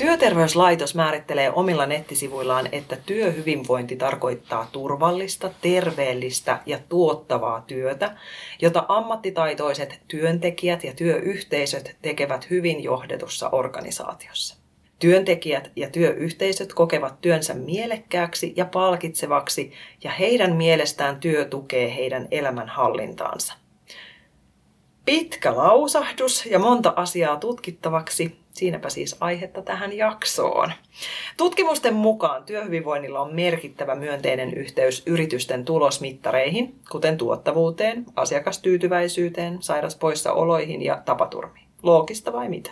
Työterveyslaitos määrittelee omilla nettisivuillaan, että työhyvinvointi tarkoittaa turvallista, terveellistä ja tuottavaa työtä, jota ammattitaitoiset työntekijät ja työyhteisöt tekevät hyvin johdetussa organisaatiossa. Työntekijät ja työyhteisöt kokevat työnsä mielekkääksi ja palkitsevaksi ja heidän mielestään työ tukee heidän elämänhallintaansa. Pitkä lausahdus ja monta asiaa tutkittavaksi, Siinäpä siis aihetta tähän jaksoon. Tutkimusten mukaan työhyvinvoinnilla on merkittävä myönteinen yhteys yritysten tulosmittareihin, kuten tuottavuuteen, asiakastyytyväisyyteen, sairaspoissaoloihin ja tapaturmiin. Loogista vai mitä?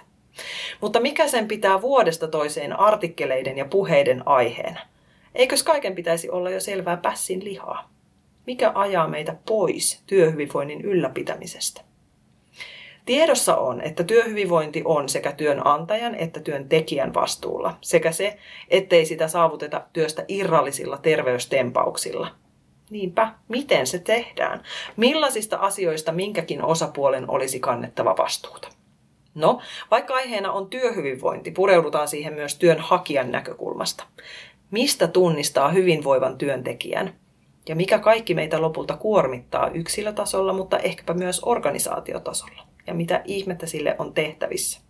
Mutta mikä sen pitää vuodesta toiseen artikkeleiden ja puheiden aiheena? Eikös kaiken pitäisi olla jo selvää pässin lihaa? Mikä ajaa meitä pois työhyvinvoinnin ylläpitämisestä? Tiedossa on, että työhyvinvointi on sekä työnantajan että työntekijän vastuulla, sekä se, ettei sitä saavuteta työstä irrallisilla terveystempauksilla. Niinpä, miten se tehdään? Millaisista asioista minkäkin osapuolen olisi kannettava vastuuta? No, vaikka aiheena on työhyvinvointi, pureudutaan siihen myös työnhakijan näkökulmasta. Mistä tunnistaa hyvinvoivan työntekijän? Ja mikä kaikki meitä lopulta kuormittaa yksilötasolla, mutta ehkäpä myös organisaatiotasolla? Ja mitä ihmettä sille on tehtävissä.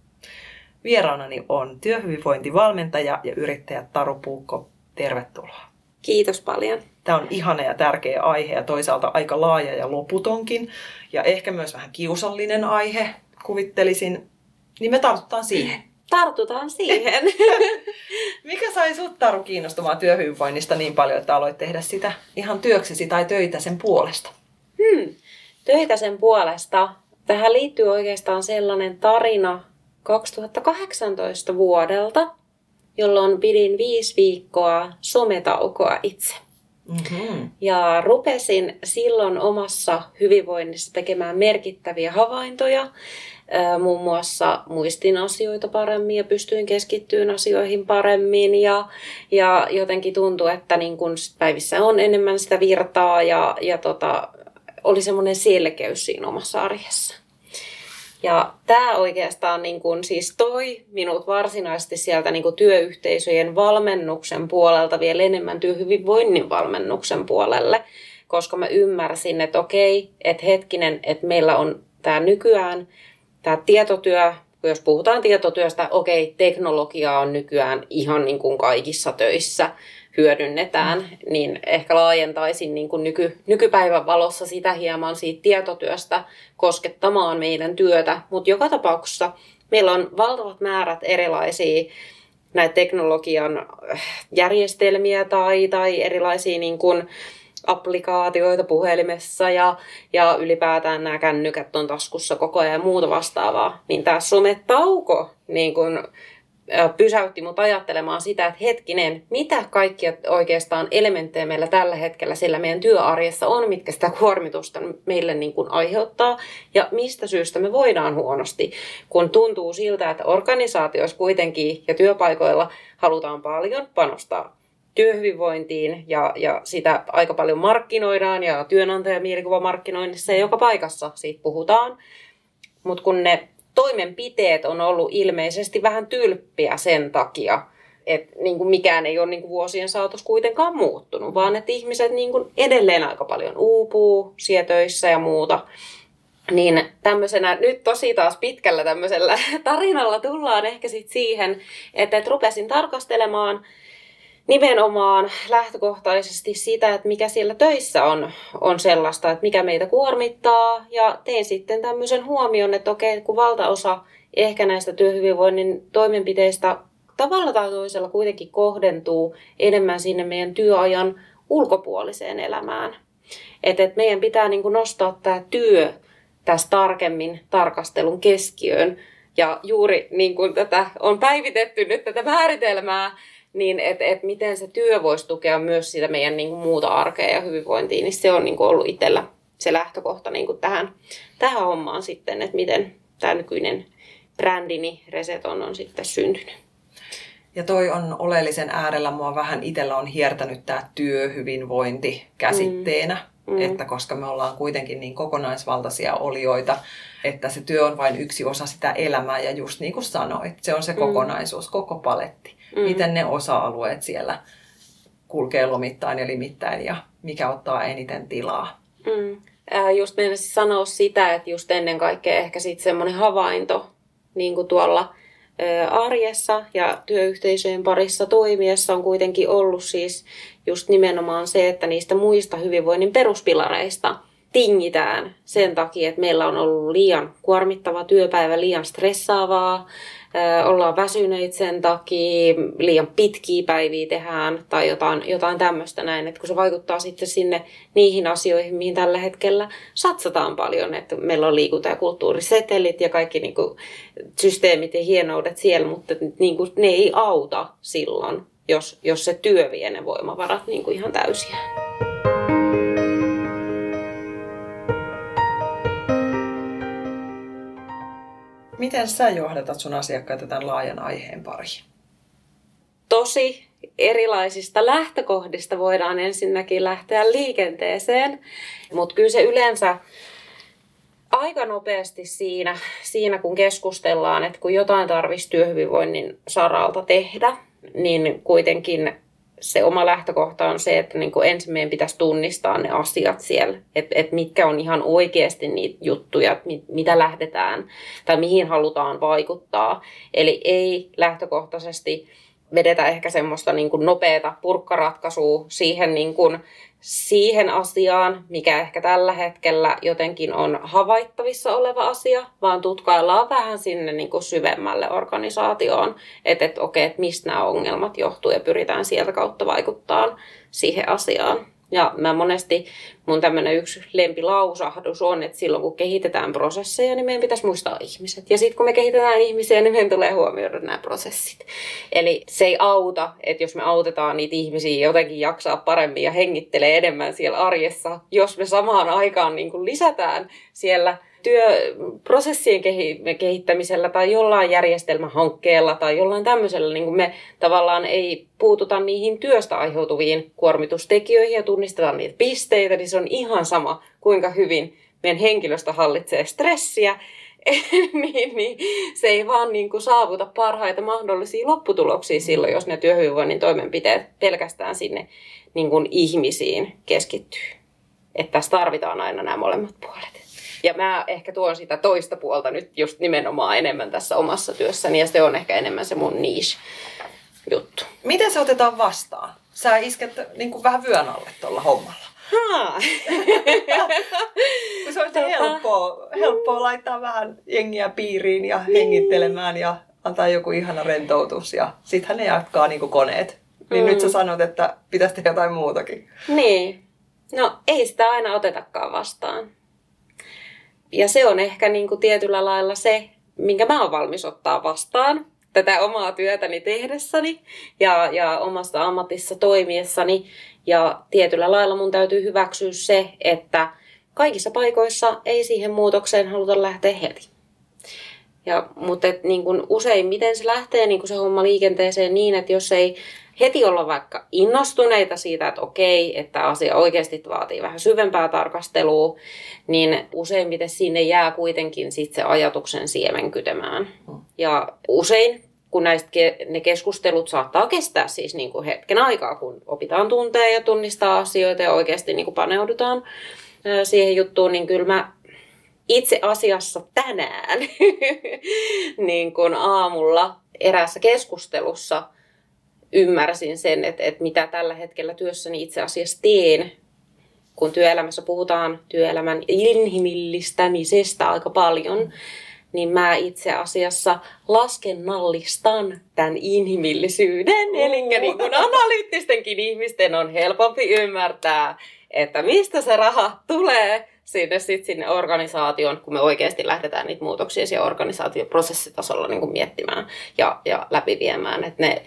Vieraanani on työhyvinvointivalmentaja ja yrittäjä Taru Puukko. Tervetuloa. Kiitos paljon. Tämä on ihana ja tärkeä aihe ja toisaalta aika laaja ja loputonkin ja ehkä myös vähän kiusallinen aihe, kuvittelisin. Niin me tartutaan siihen. Tartutaan siihen. Mikä sai sut Taru kiinnostumaan työhyvinvoinnista niin paljon, että aloit tehdä sitä ihan työksesi tai töitä sen puolesta? Hmm. Töitä sen puolesta. Tähän liittyy oikeastaan sellainen tarina 2018 vuodelta, jolloin pidin viisi viikkoa sometaukoa itse. Mm-hmm. Ja rupesin silloin omassa hyvinvoinnissa tekemään merkittäviä havaintoja. Muun muassa muistin asioita paremmin ja pystyin keskittymään asioihin paremmin. Ja, ja jotenkin tuntui, että niin kun päivissä on enemmän sitä virtaa ja, ja tota, oli semmoinen selkeys siinä omassa arjessa. Ja tämä oikeastaan niin kun, siis toi minut varsinaisesti sieltä niin työyhteisöjen valmennuksen puolelta vielä enemmän työhyvinvoinnin valmennuksen puolelle, koska mä ymmärsin, että okei, että hetkinen, että meillä on tämä nykyään tämä tietotyö, jos puhutaan tietotyöstä, okei, teknologia on nykyään ihan niin kuin kaikissa töissä hyödynnetään, niin ehkä laajentaisin niin kuin nyky, nykypäivän valossa sitä hieman siitä tietotyöstä koskettamaan meidän työtä. Mutta joka tapauksessa meillä on valtavat määrät erilaisia näitä teknologian äh, järjestelmiä tai, tai erilaisia niin kuin applikaatioita puhelimessa ja, ja ylipäätään nämä kännykät on taskussa koko ajan ja muuta vastaavaa, niin tämä sometauko niin kuin pysäytti mut ajattelemaan sitä, että hetkinen, mitä kaikkia oikeastaan elementtejä meillä tällä hetkellä sillä meidän työarjessa on, mitkä sitä kuormitusta meille niin kuin aiheuttaa ja mistä syystä me voidaan huonosti, kun tuntuu siltä, että organisaatioissa kuitenkin ja työpaikoilla halutaan paljon panostaa työhyvinvointiin ja, ja sitä aika paljon markkinoidaan ja työnantajamielikuvamarkkinoinnissa ja joka paikassa siitä puhutaan. Mutta kun ne toimenpiteet on ollut ilmeisesti vähän tylppiä sen takia, että niin kuin mikään ei ole niin kuin vuosien saatossa kuitenkaan muuttunut, vaan että ihmiset niin kuin edelleen aika paljon uupuu sietöissä ja muuta. Niin tämmöisenä, nyt tosi taas pitkällä tämmöisellä tarinalla tullaan ehkä sitten siihen, että, että rupesin tarkastelemaan nimenomaan lähtökohtaisesti sitä, että mikä siellä töissä on, on sellaista, että mikä meitä kuormittaa. Ja tein sitten tämmöisen huomion, että okei, kun valtaosa ehkä näistä työhyvinvoinnin toimenpiteistä tavalla tai toisella kuitenkin kohdentuu enemmän sinne meidän työajan ulkopuoliseen elämään. Että et meidän pitää niin nostaa tämä työ tässä tarkemmin tarkastelun keskiöön Ja juuri niin kuin tätä on päivitetty nyt tätä määritelmää, niin että et miten se työ voisi tukea myös sitä meidän niin kuin muuta arkea ja hyvinvointia, niin se on niin kuin ollut itsellä se lähtökohta niin kuin tähän, tähän hommaan sitten, että miten tämä nykyinen brändini Reseton on sitten syntynyt. Ja toi on oleellisen äärellä. Mua vähän itsellä on hiertänyt tämä työhyvinvointi käsitteenä. Mm. Mm. Että koska me ollaan kuitenkin niin kokonaisvaltaisia olioita, että se työ on vain yksi osa sitä elämää. Ja just niin kuin sanoit, se on se mm. kokonaisuus, koko paletti. Mm. Miten ne osa-alueet siellä kulkee lomittain ja limittäin ja mikä ottaa eniten tilaa. Mm. Äh, just meinasin sanoa sitä, että just ennen kaikkea ehkä sitten semmoinen havainto niin kuin tuolla arjessa ja työyhteisöjen parissa toimiessa on kuitenkin ollut siis just nimenomaan se, että niistä muista hyvinvoinnin peruspilareista tingitään sen takia, että meillä on ollut liian kuormittava työpäivä, liian stressaavaa, ollaan väsyneitä sen takia, liian pitkiä päiviä tehdään tai jotain, jotain tämmöistä näin, että kun se vaikuttaa sitten sinne niihin asioihin, mihin tällä hetkellä satsataan paljon, että meillä on liikunta- ja kulttuurisetelit ja kaikki niin kuin, systeemit ja hienoudet siellä, mutta niin kuin, ne ei auta silloin, jos, jos se työ vie ne voimavarat niin kuin ihan täysiä. Miten sä johdatat sun asiakkaita tämän laajan aiheen pariin? Tosi erilaisista lähtökohdista voidaan ensinnäkin lähteä liikenteeseen, mutta kyllä se yleensä aika nopeasti siinä, siinä, kun keskustellaan, että kun jotain tarvitsisi työhyvinvoinnin saralta tehdä, niin kuitenkin se oma lähtökohta on se, että niin kuin ensin meidän pitäisi tunnistaa ne asiat siellä, että, että mitkä on ihan oikeasti niitä juttuja, mit, mitä lähdetään tai mihin halutaan vaikuttaa. Eli ei lähtökohtaisesti vedetä ehkä semmoista niin kuin nopeata purkkaratkaisua siihen, niin kuin, siihen asiaan, mikä ehkä tällä hetkellä jotenkin on havaittavissa oleva asia, vaan tutkaillaan vähän sinne niin kuin syvemmälle organisaatioon, että et, okei, että mistä nämä ongelmat johtuu ja pyritään sieltä kautta vaikuttaa siihen asiaan. Ja mä monesti, mun tämmöinen yksi lempilausahdus on, että silloin kun kehitetään prosesseja, niin meidän pitäisi muistaa ihmiset. Ja sitten kun me kehitetään ihmisiä, niin meidän tulee huomioida nämä prosessit. Eli se ei auta, että jos me autetaan niitä ihmisiä jotenkin jaksaa paremmin ja hengittelee enemmän siellä arjessa, jos me samaan aikaan niin kuin lisätään siellä työprosessien kehittämisellä tai jollain järjestelmähankkeella tai jollain tämmöisellä, niin me tavallaan ei puututa niihin työstä aiheutuviin kuormitustekijöihin ja tunnistetaan niitä pisteitä, niin se on ihan sama, kuinka hyvin meidän henkilöstö hallitsee stressiä, niin, niin se ei vaan niin kuin saavuta parhaita mahdollisia lopputuloksia silloin, jos ne työhyvinvoinnin toimenpiteet pelkästään sinne niin kuin ihmisiin keskittyy. Että tässä tarvitaan aina nämä molemmat puolet. Ja mä ehkä tuon sitä toista puolta nyt just nimenomaan enemmän tässä omassa työssäni ja se on ehkä enemmän se mun niche juttu. Miten se otetaan vastaan? Sä isket niin kuin vähän vyön alle tuolla hommalla. Kun se on tota... helppoa, helppoa laittaa vähän jengiä piiriin ja hengittelemään ja antaa joku ihana rentoutus ja sittenhän ne jatkaa niin kuin koneet. Niin mm. nyt sä mm. sanot, että pitäisi tehdä jotain muutakin. Niin. No ei sitä aina otetakaan vastaan ja se on ehkä niin kuin tietyllä lailla se, minkä mä oon valmis ottaa vastaan tätä omaa työtäni tehdessäni ja, ja omassa ammatissa toimiessani. Ja tietyllä lailla mun täytyy hyväksyä se, että kaikissa paikoissa ei siihen muutokseen haluta lähteä heti. Ja, mutta et, niin kun usein miten se lähtee niin kun se homma liikenteeseen niin, että jos ei heti olla vaikka innostuneita siitä, että okei, että asia oikeasti vaatii vähän syvempää tarkastelua, niin useimmiten sinne jää kuitenkin sit se ajatuksen siemen kytemään. Mm. Ja usein kun näistä ne keskustelut saattaa kestää siis niin kuin hetken aikaa, kun opitaan tuntea ja tunnistaa asioita ja oikeasti niin kuin paneudutaan siihen juttuun, niin kyllä mä itse asiassa tänään niin kuin aamulla eräässä keskustelussa – ymmärsin sen, että, että mitä tällä hetkellä työssäni itse asiassa teen, kun työelämässä puhutaan työelämän inhimillistämisestä aika paljon, niin mä itse asiassa laskennallistan tämän inhimillisyyden. Eli niin kuin analyyttistenkin ihmisten on helpompi ymmärtää, että mistä se raha tulee sinne, sit sinne organisaation, kun me oikeasti lähdetään niitä muutoksia siellä organisaatioprosessitasolla niin kuin miettimään ja, ja läpiviemään. Että ne,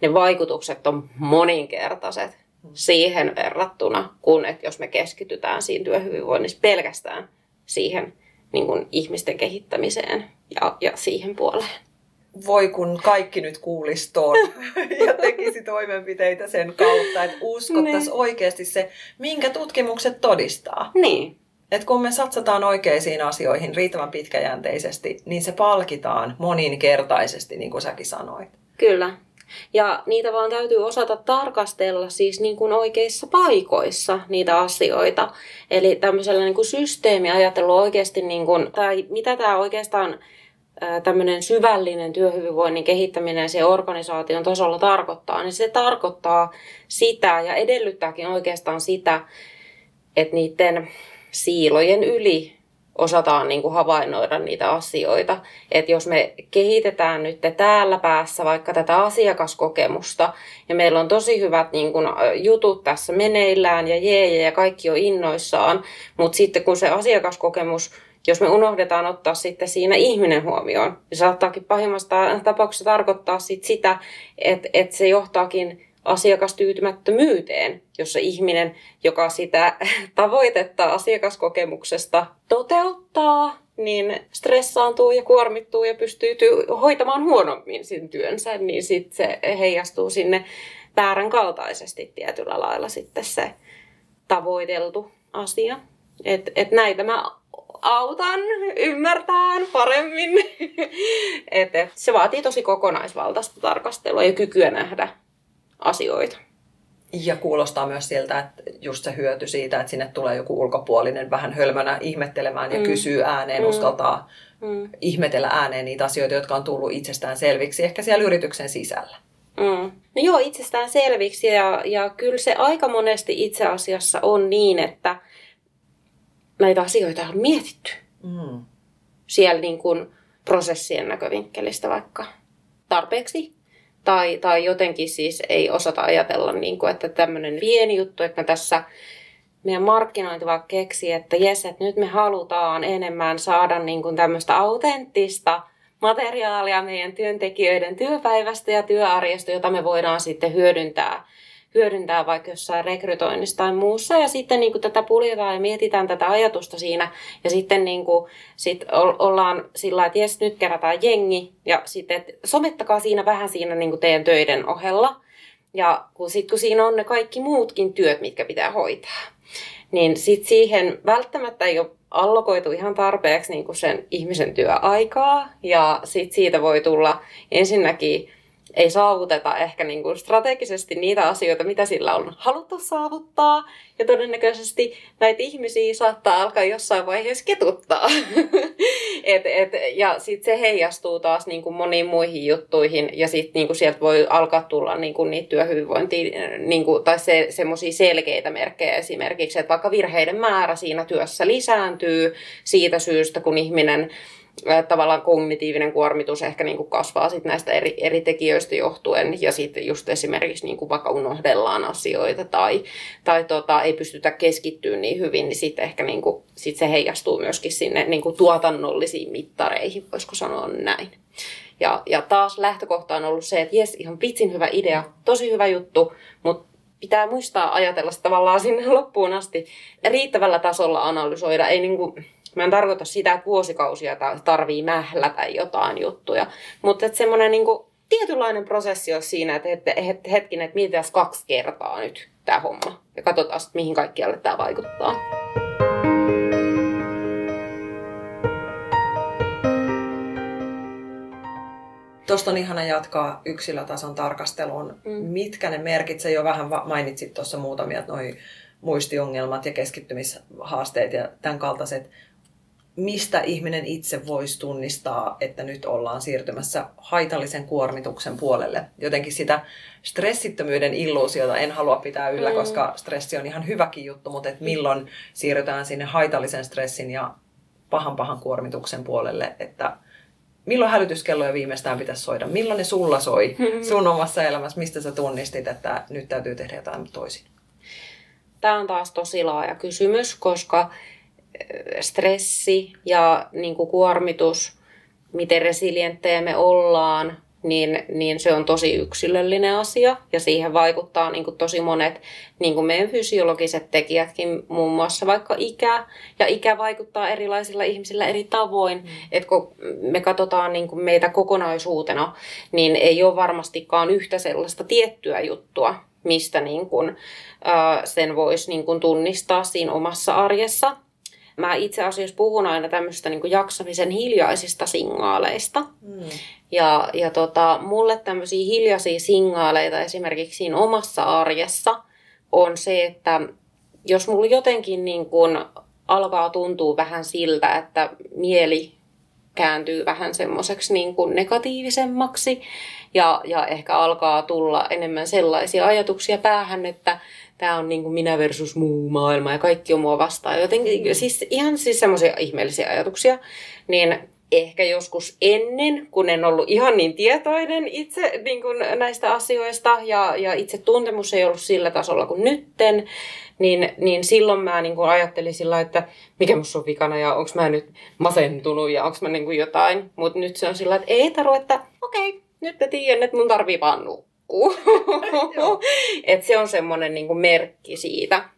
ne vaikutukset on moninkertaiset siihen verrattuna, kun että jos me keskitytään siinä työhyvinvoinnissa pelkästään siihen niin kuin ihmisten kehittämiseen ja, ja siihen puoleen voi kun kaikki nyt kuulisi ton ja tekisi toimenpiteitä sen kautta, että uskottaisiin niin. oikeasti se, minkä tutkimukset todistaa. Niin. Et kun me satsataan oikeisiin asioihin riittävän pitkäjänteisesti, niin se palkitaan moninkertaisesti, niin kuin säkin sanoit. Kyllä. Ja niitä vaan täytyy osata tarkastella siis niin kuin oikeissa paikoissa niitä asioita. Eli tämmöisellä niin kuin systeemiajatelu oikeasti, niin kuin, tai mitä tämä oikeastaan tämmöinen syvällinen työhyvinvoinnin kehittäminen se organisaation tasolla tarkoittaa, niin se tarkoittaa sitä ja edellyttääkin oikeastaan sitä, että niiden siilojen yli osataan niin kuin havainnoida niitä asioita. Että jos me kehitetään nyt täällä päässä vaikka tätä asiakaskokemusta ja meillä on tosi hyvät niin kuin, jutut tässä meneillään ja jee ja kaikki on innoissaan, mutta sitten kun se asiakaskokemus jos me unohdetaan ottaa sitten siinä ihminen huomioon, niin saattaakin pahimmassa tapauksessa tarkoittaa sit sitä, että, että se johtaakin asiakastyytymättömyyteen, jossa ihminen, joka sitä tavoitetta asiakaskokemuksesta toteuttaa, niin stressaantuu ja kuormittuu ja pystyy ty- hoitamaan huonommin sen työnsä, niin sitten se heijastuu sinne väärän kaltaisesti tietyllä lailla sitten se tavoiteltu asia. Et, et näitä mä autan ymmärtään paremmin. et, et, se vaatii tosi kokonaisvaltaista tarkastelua ja kykyä nähdä asioita. Ja kuulostaa myös siltä, että just se hyöty siitä, että sinne tulee joku ulkopuolinen vähän hölmönä ihmettelemään ja mm. kysyy ääneen, mm. uskaltaa mm. ihmetellä ääneen niitä asioita, jotka on tullut itsestään selviksi, ehkä siellä yrityksen sisällä. Mm. No joo, itsestään selviksi ja, ja kyllä se aika monesti itse asiassa on niin, että näitä asioita on mietitty. Mm. Siellä niin kuin prosessien näkövinkkelistä vaikka tarpeeksi. Tai, tai jotenkin siis ei osata ajatella, niin kuin, että tämmöinen pieni juttu, että me tässä meidän markkinointi vaan keksii, että jes, että nyt me halutaan enemmän saada niin kuin tämmöistä autenttista materiaalia meidän työntekijöiden työpäivästä ja työarjesta, jota me voidaan sitten hyödyntää hyödyntää vaikka jossain rekrytoinnissa tai muussa. Ja sitten niin kuin tätä puljetaan ja mietitään tätä ajatusta siinä. Ja sitten niin kuin, sit ollaan sillä että jes, nyt kerätään jengi. Ja sitten, somettakaa siinä vähän siinä niin kuin teidän töiden ohella. Ja kun, sit, kun siinä on ne kaikki muutkin työt, mitkä pitää hoitaa, niin sit siihen välttämättä ei ole allokoitu ihan tarpeeksi niin kuin sen ihmisen työaikaa. Ja sit siitä voi tulla ensinnäkin ei saavuteta ehkä niin kuin strategisesti niitä asioita, mitä sillä on haluttu saavuttaa. Ja todennäköisesti näitä ihmisiä saattaa alkaa jossain vaiheessa ketuttaa. et, et, ja sitten se heijastuu taas niin kuin moniin muihin juttuihin. Ja sitten niin kuin sieltä voi alkaa tulla niin kuin niitä työhyvinvointia niin kuin, tai se, semmoisia selkeitä merkkejä esimerkiksi, että vaikka virheiden määrä siinä työssä lisääntyy siitä syystä, kun ihminen tavallaan kognitiivinen kuormitus ehkä niin kuin kasvaa sit näistä eri, eri tekijöistä johtuen ja sitten just esimerkiksi niin kuin vaikka unohdellaan asioita tai, tai tota, ei pystytä keskittymään niin hyvin, niin sitten ehkä niin kuin, sit se heijastuu myöskin sinne niin kuin tuotannollisiin mittareihin, voisiko sanoa näin. Ja, ja taas lähtökohta on ollut se, että jes, ihan vitsin hyvä idea, tosi hyvä juttu, mutta pitää muistaa ajatella sitä tavallaan sinne loppuun asti riittävällä tasolla analysoida. Ei niin kuin, Mä en tarkoita sitä, että vuosikausia tarvii mählätä jotain juttuja, mutta että semmoinen niin tietynlainen prosessi on siinä, että, että, että hetkinen, että mietitään kaksi kertaa nyt tämä homma ja katsotaan sitten, mihin kaikkialle tämä vaikuttaa. Tuosta on ihana jatkaa yksilötason tarkasteluun. Mm. Mitkä ne merkitsee? Jo vähän mainitsit tuossa muutamia, noin muistiongelmat ja keskittymishaasteet ja tämän kaltaiset mistä ihminen itse voisi tunnistaa, että nyt ollaan siirtymässä haitallisen kuormituksen puolelle. Jotenkin sitä stressittömyyden illuusiota en halua pitää yllä, mm. koska stressi on ihan hyväkin juttu, mutta että milloin siirrytään sinne haitallisen stressin ja pahan pahan kuormituksen puolelle, että milloin hälytyskelloja viimeistään pitäisi soida, milloin ne sulla soi sun omassa elämässä, mistä sä tunnistit, että nyt täytyy tehdä jotain toisin? Tämä on taas tosi laaja kysymys, koska stressi ja niin kuin kuormitus, miten resilienttejä me ollaan, niin, niin se on tosi yksilöllinen asia ja siihen vaikuttaa niin kuin tosi monet niin kuin meidän fysiologiset tekijätkin, muun muassa vaikka ikä. Ja ikä vaikuttaa erilaisilla ihmisillä eri tavoin. Mm. että kun me katsotaan niin kuin meitä kokonaisuutena, niin ei ole varmastikaan yhtä sellaista tiettyä juttua, mistä niin kuin, ää, sen voisi niin kuin tunnistaa siinä omassa arjessa. Mä itse asiassa puhun aina tämmöistä niin jaksamisen hiljaisista signaaleista. Mm. Ja, ja tota, mulle tämmöisiä hiljaisia signaaleita esimerkiksi siinä omassa arjessa on se, että jos mulla jotenkin niin kuin alkaa tuntua vähän siltä, että mieli kääntyy vähän semmoiseksi niin kuin negatiivisemmaksi ja, ja ehkä alkaa tulla enemmän sellaisia ajatuksia päähän, että tämä on niin kuin minä versus muu maailma ja kaikki on mua vastaan. Jotenkin, siis ihan siis semmoisia ihmeellisiä ajatuksia, niin ehkä joskus ennen, kun en ollut ihan niin tietoinen itse niin kuin näistä asioista ja, ja itse tuntemus ei ollut sillä tasolla kuin nytten, niin, niin silloin mä niin kuin ajattelin sillä, että mikä musta on vikana ja onko mä nyt masentunut ja onko mä niin kuin jotain. Mutta nyt se on sillä, että ei tarvitse, että okei, okay, nyt mä tiedän, että mun tarvii vaan nukkua. että se on semmoinen niin kuin merkki siitä,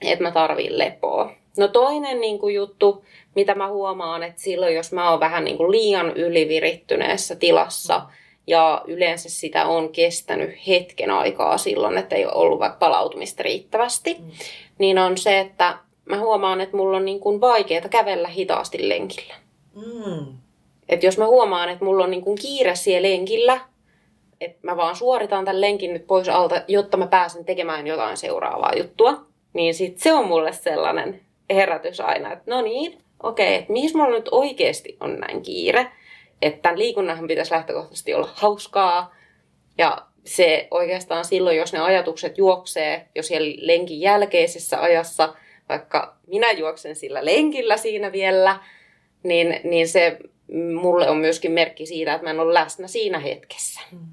että mä tarviin lepoa. No toinen niin kuin juttu, mitä mä huomaan, että silloin jos mä oon vähän niin kuin liian ylivirittyneessä tilassa, ja yleensä sitä on kestänyt hetken aikaa silloin, että ei ole ollut vaikka palautumista riittävästi, mm. niin on se, että mä huomaan, että mulla on niin kuin vaikeaa kävellä hitaasti lenkillä. Mm. Et jos mä huomaan, että mulla on niin kuin kiire siellä lenkillä, että mä vaan suoritan tämän lenkin nyt pois alta, jotta mä pääsen tekemään jotain seuraavaa juttua, niin sit se on mulle sellainen herätys aina, että no niin, okei, okay, että mihin mulla nyt oikeasti on näin kiire. Että tämän liikunnanhan pitäisi lähtökohtaisesti olla hauskaa. Ja se oikeastaan silloin, jos ne ajatukset juoksee jo siellä lenkin jälkeisessä ajassa, vaikka minä juoksen sillä lenkillä siinä vielä, niin, niin se mulle on myöskin merkki siitä, että mä en ole läsnä siinä hetkessä. Hmm.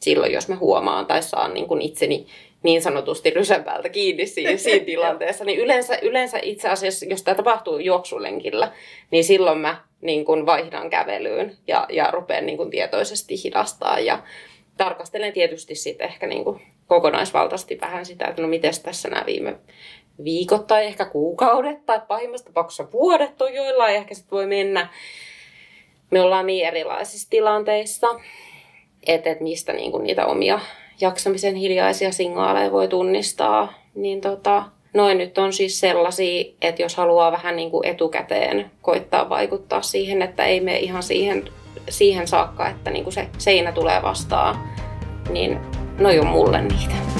Silloin, jos mä huomaan tai saan niin kuin itseni niin sanotusti rysäpäältä kiinni siinä, siinä tilanteessa, niin yleensä, yleensä itse asiassa, jos tämä tapahtuu juoksulenkillä, niin silloin mä niin kuin vaihdan kävelyyn ja, ja rupean niin kuin tietoisesti hidastaa ja tarkastelen tietysti sitten ehkä niin kuin kokonaisvaltaisesti vähän sitä, että no miten tässä nämä viime viikot tai ehkä kuukaudet tai pahimmassa tapauksessa vuodet on joilla ehkä sitten voi mennä. Me ollaan niin erilaisissa tilanteissa, että et mistä niin kuin niitä omia jaksamisen hiljaisia signaaleja voi tunnistaa, niin tota, noin nyt on siis sellaisia, että jos haluaa vähän niin kuin etukäteen koittaa vaikuttaa siihen, että ei me ihan siihen, siihen saakka, että niin kuin se seinä tulee vastaan, niin noin on mulle niitä.